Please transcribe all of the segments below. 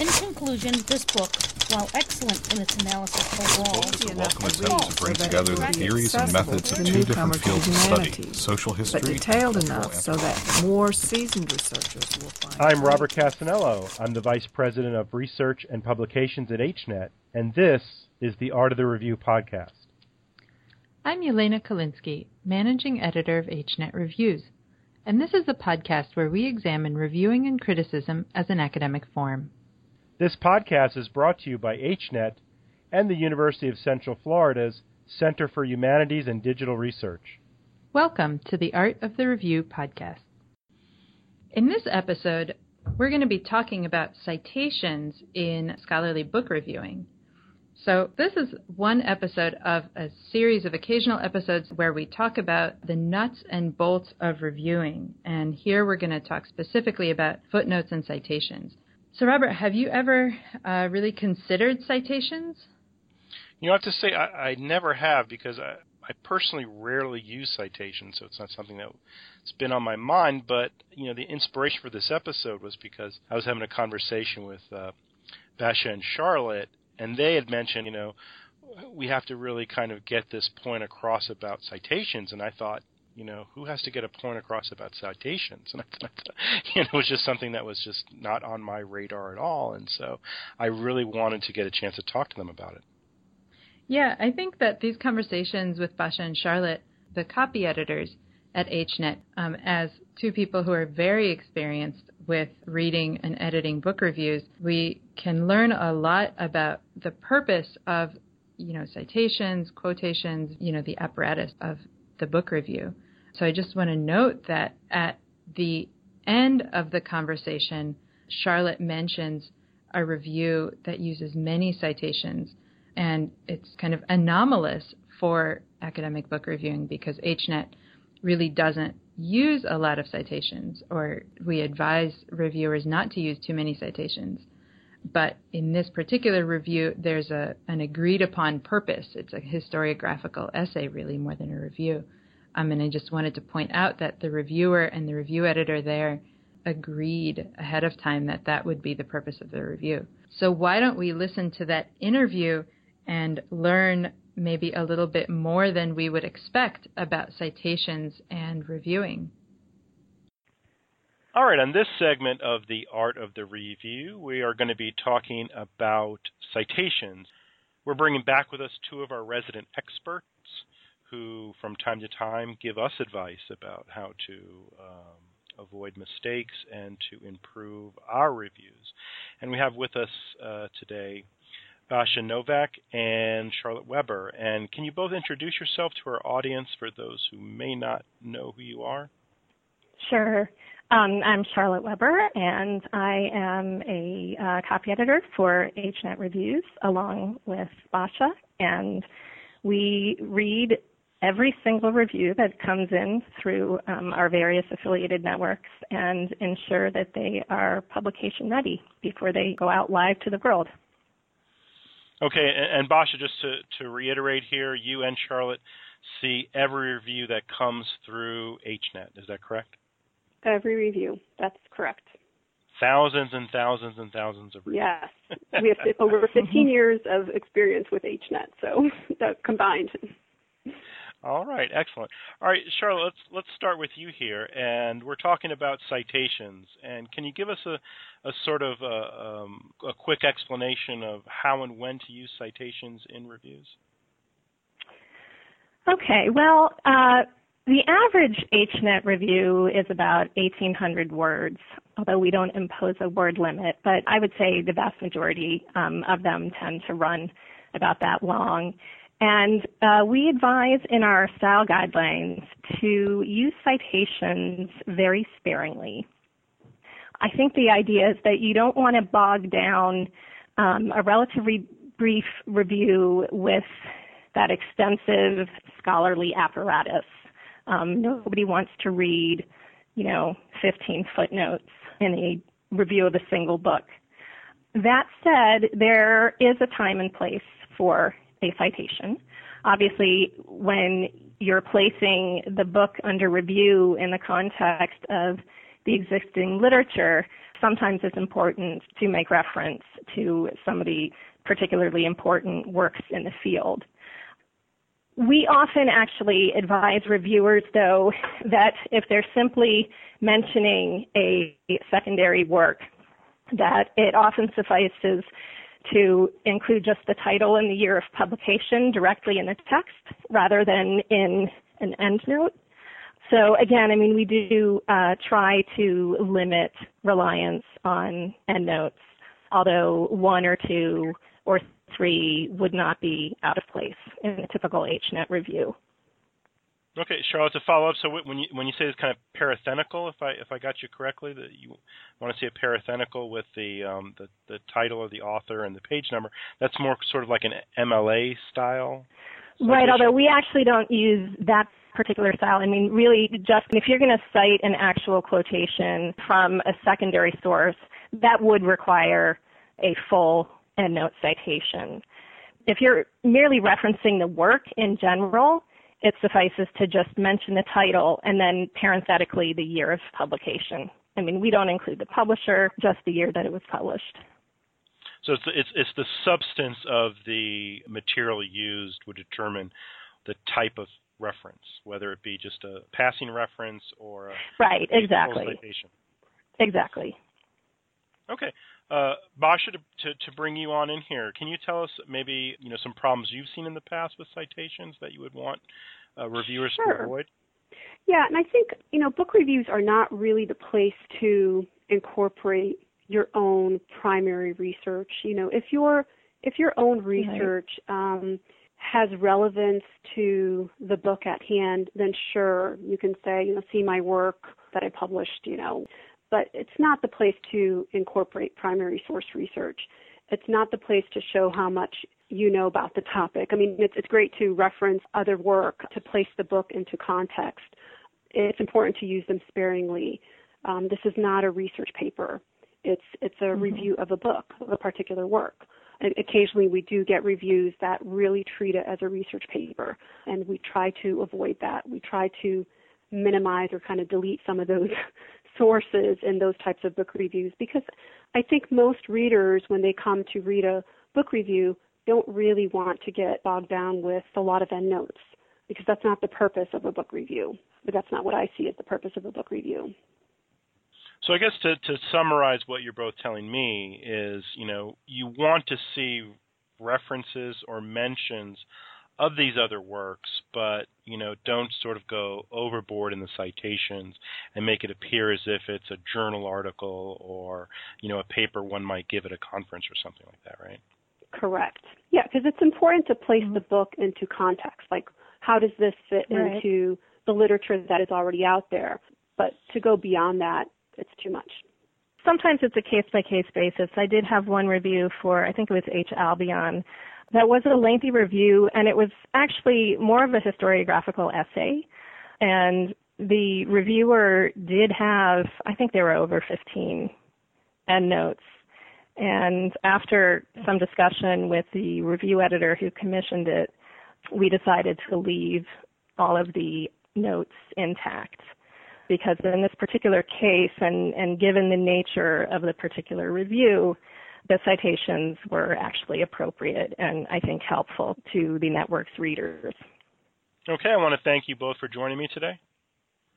In conclusion, this book, while excellent in its analysis overall, is a welcome attempt to bring together the theories and methods of two different fields of study, social history but detailed enough so that more seasoned researchers will find. I'm Robert Cassanello. I'm the Vice President of Research and Publications at HNET, and this is the Art of the Review podcast. I'm Yelena Kalinsky, Managing Editor of HNET Reviews, and this is a podcast where we examine reviewing and criticism as an academic form. This podcast is brought to you by HNET and the University of Central Florida's Center for Humanities and Digital Research. Welcome to the Art of the Review podcast. In this episode, we're going to be talking about citations in scholarly book reviewing. So, this is one episode of a series of occasional episodes where we talk about the nuts and bolts of reviewing. And here we're going to talk specifically about footnotes and citations. So, Robert, have you ever uh, really considered citations? You know, I have to say, I, I never have because I, I personally rarely use citations, so it's not something that's been on my mind. But, you know, the inspiration for this episode was because I was having a conversation with uh, Basha and Charlotte and they had mentioned, you know, we have to really kind of get this point across about citations, and I thought, you know, who has to get a point across about citations? And you know, it was just something that was just not on my radar at all, and so I really wanted to get a chance to talk to them about it. Yeah, I think that these conversations with Basha and Charlotte, the copy editors at HNET, um, as two people who are very experienced with reading and editing book reviews, we can learn a lot about the purpose of, you know, citations, quotations, you know, the apparatus of the book review. So I just want to note that at the end of the conversation, Charlotte mentions a review that uses many citations, and it's kind of anomalous for academic book reviewing because HNET really doesn't use a lot of citations, or we advise reviewers not to use too many citations. But in this particular review, there's a, an agreed upon purpose. It's a historiographical essay, really, more than a review. Um, and I just wanted to point out that the reviewer and the review editor there agreed ahead of time that that would be the purpose of the review. So why don't we listen to that interview and learn maybe a little bit more than we would expect about citations and reviewing. All right, on this segment of the Art of the Review, we are going to be talking about citations. We're bringing back with us two of our resident experts who, from time to time, give us advice about how to um, avoid mistakes and to improve our reviews. And we have with us uh, today Basha Novak and Charlotte Weber. And can you both introduce yourself to our audience for those who may not know who you are? Sure. Um, I'm Charlotte Weber, and I am a uh, copy editor for HNet Reviews along with Basha. And we read every single review that comes in through um, our various affiliated networks and ensure that they are publication ready before they go out live to the world. Okay, and, and Basha, just to, to reiterate here, you and Charlotte see every review that comes through HNET. Is that correct? Every review. That's correct. Thousands and thousands and thousands of reviews. Yes, we have over 15 years of experience with HNET, so that combined. All right, excellent. All right, Charlotte, let's let's start with you here, and we're talking about citations. And can you give us a, a sort of a, uh, um, a quick explanation of how and when to use citations in reviews? Okay, well, uh, the average HNET review is about 1,800 words, although we don't impose a word limit. But I would say the vast majority um, of them tend to run about that long. And uh, we advise in our style guidelines to use citations very sparingly. I think the idea is that you don't want to bog down um, a relatively brief review with that extensive scholarly apparatus. Um, nobody wants to read, you know, 15 footnotes in a review of a single book. That said, there is a time and place for a citation. Obviously, when you're placing the book under review in the context of the existing literature, sometimes it's important to make reference to some of the particularly important works in the field. We often actually advise reviewers, though, that if they're simply mentioning a secondary work, that it often suffices to include just the title and the year of publication directly in the text rather than in an endnote. So again, I mean, we do uh, try to limit reliance on endnotes, although one or two or three would not be out of place in a typical HNet review. Okay, Charlotte. To follow up, so when you when you say it's kind of parathenical, if I if I got you correctly, that you want to see a parathenical with the um, the the title of the author and the page number, that's more sort of like an MLA style. Right. Although we actually don't use that particular style. I mean, really, just if you're going to cite an actual quotation from a secondary source, that would require a full endnote citation. If you're merely referencing the work in general, it suffices to just mention the title and then parenthetically the year of publication. I mean, we don't include the publisher, just the year that it was published. So it's the, it's, it's the substance of the material used would determine the type of reference, whether it be just a passing reference or a right, exactly, citation. Exactly. Okay, uh, Basha, to, to, to, bring you on in here, can you tell us maybe you know some problems you've seen in the past with citations that you would want uh, reviewers sure. to avoid? Yeah, and I think you know book reviews are not really the place to incorporate your own primary research. You know, if your if your own research um, has relevance to the book at hand, then sure, you can say, you know, see my work that I published, you know, but it's not the place to incorporate primary source research. It's not the place to show how much you know about the topic. I mean, it's, it's great to reference other work to place the book into context. It's important to use them sparingly. Um, this is not a research paper. It's it's a mm-hmm. review of a book, of a particular work. And occasionally, we do get reviews that really treat it as a research paper, and we try to avoid that. We try to minimize or kind of delete some of those sources in those types of book reviews because I think most readers, when they come to read a book review, don't really want to get bogged down with a lot of endnotes because that's not the purpose of a book review. But that's not what I see as the purpose of a book review. So I guess to, to summarize what you're both telling me is, you know, you want to see references or mentions of these other works, but you know, don't sort of go overboard in the citations and make it appear as if it's a journal article or you know a paper one might give at a conference or something like that, right? Correct. Yeah, because it's important to place mm-hmm. the book into context. Like, how does this fit right. into the literature that is already out there? But to go beyond that, it's too much. Sometimes it's a case by case basis. I did have one review for, I think it was H. Albion, that was a lengthy review, and it was actually more of a historiographical essay. And the reviewer did have, I think there were over 15 endnotes. And after some discussion with the review editor who commissioned it, we decided to leave all of the notes intact because in this particular case and, and given the nature of the particular review, the citations were actually appropriate and I think helpful to the network's readers. Okay, I want to thank you both for joining me today.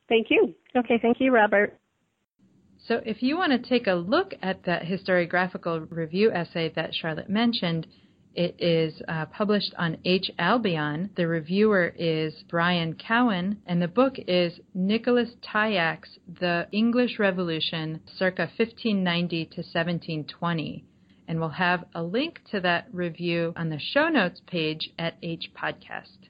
Thank you. Okay, thank you, Robert. So, if you want to take a look at that historiographical review essay that Charlotte mentioned, it is uh, published on H. Albion. The reviewer is Brian Cowan, and the book is Nicholas Tyacke's, The English Revolution, circa 1590 to 1720 and we'll have a link to that review on the show notes page at H Podcast.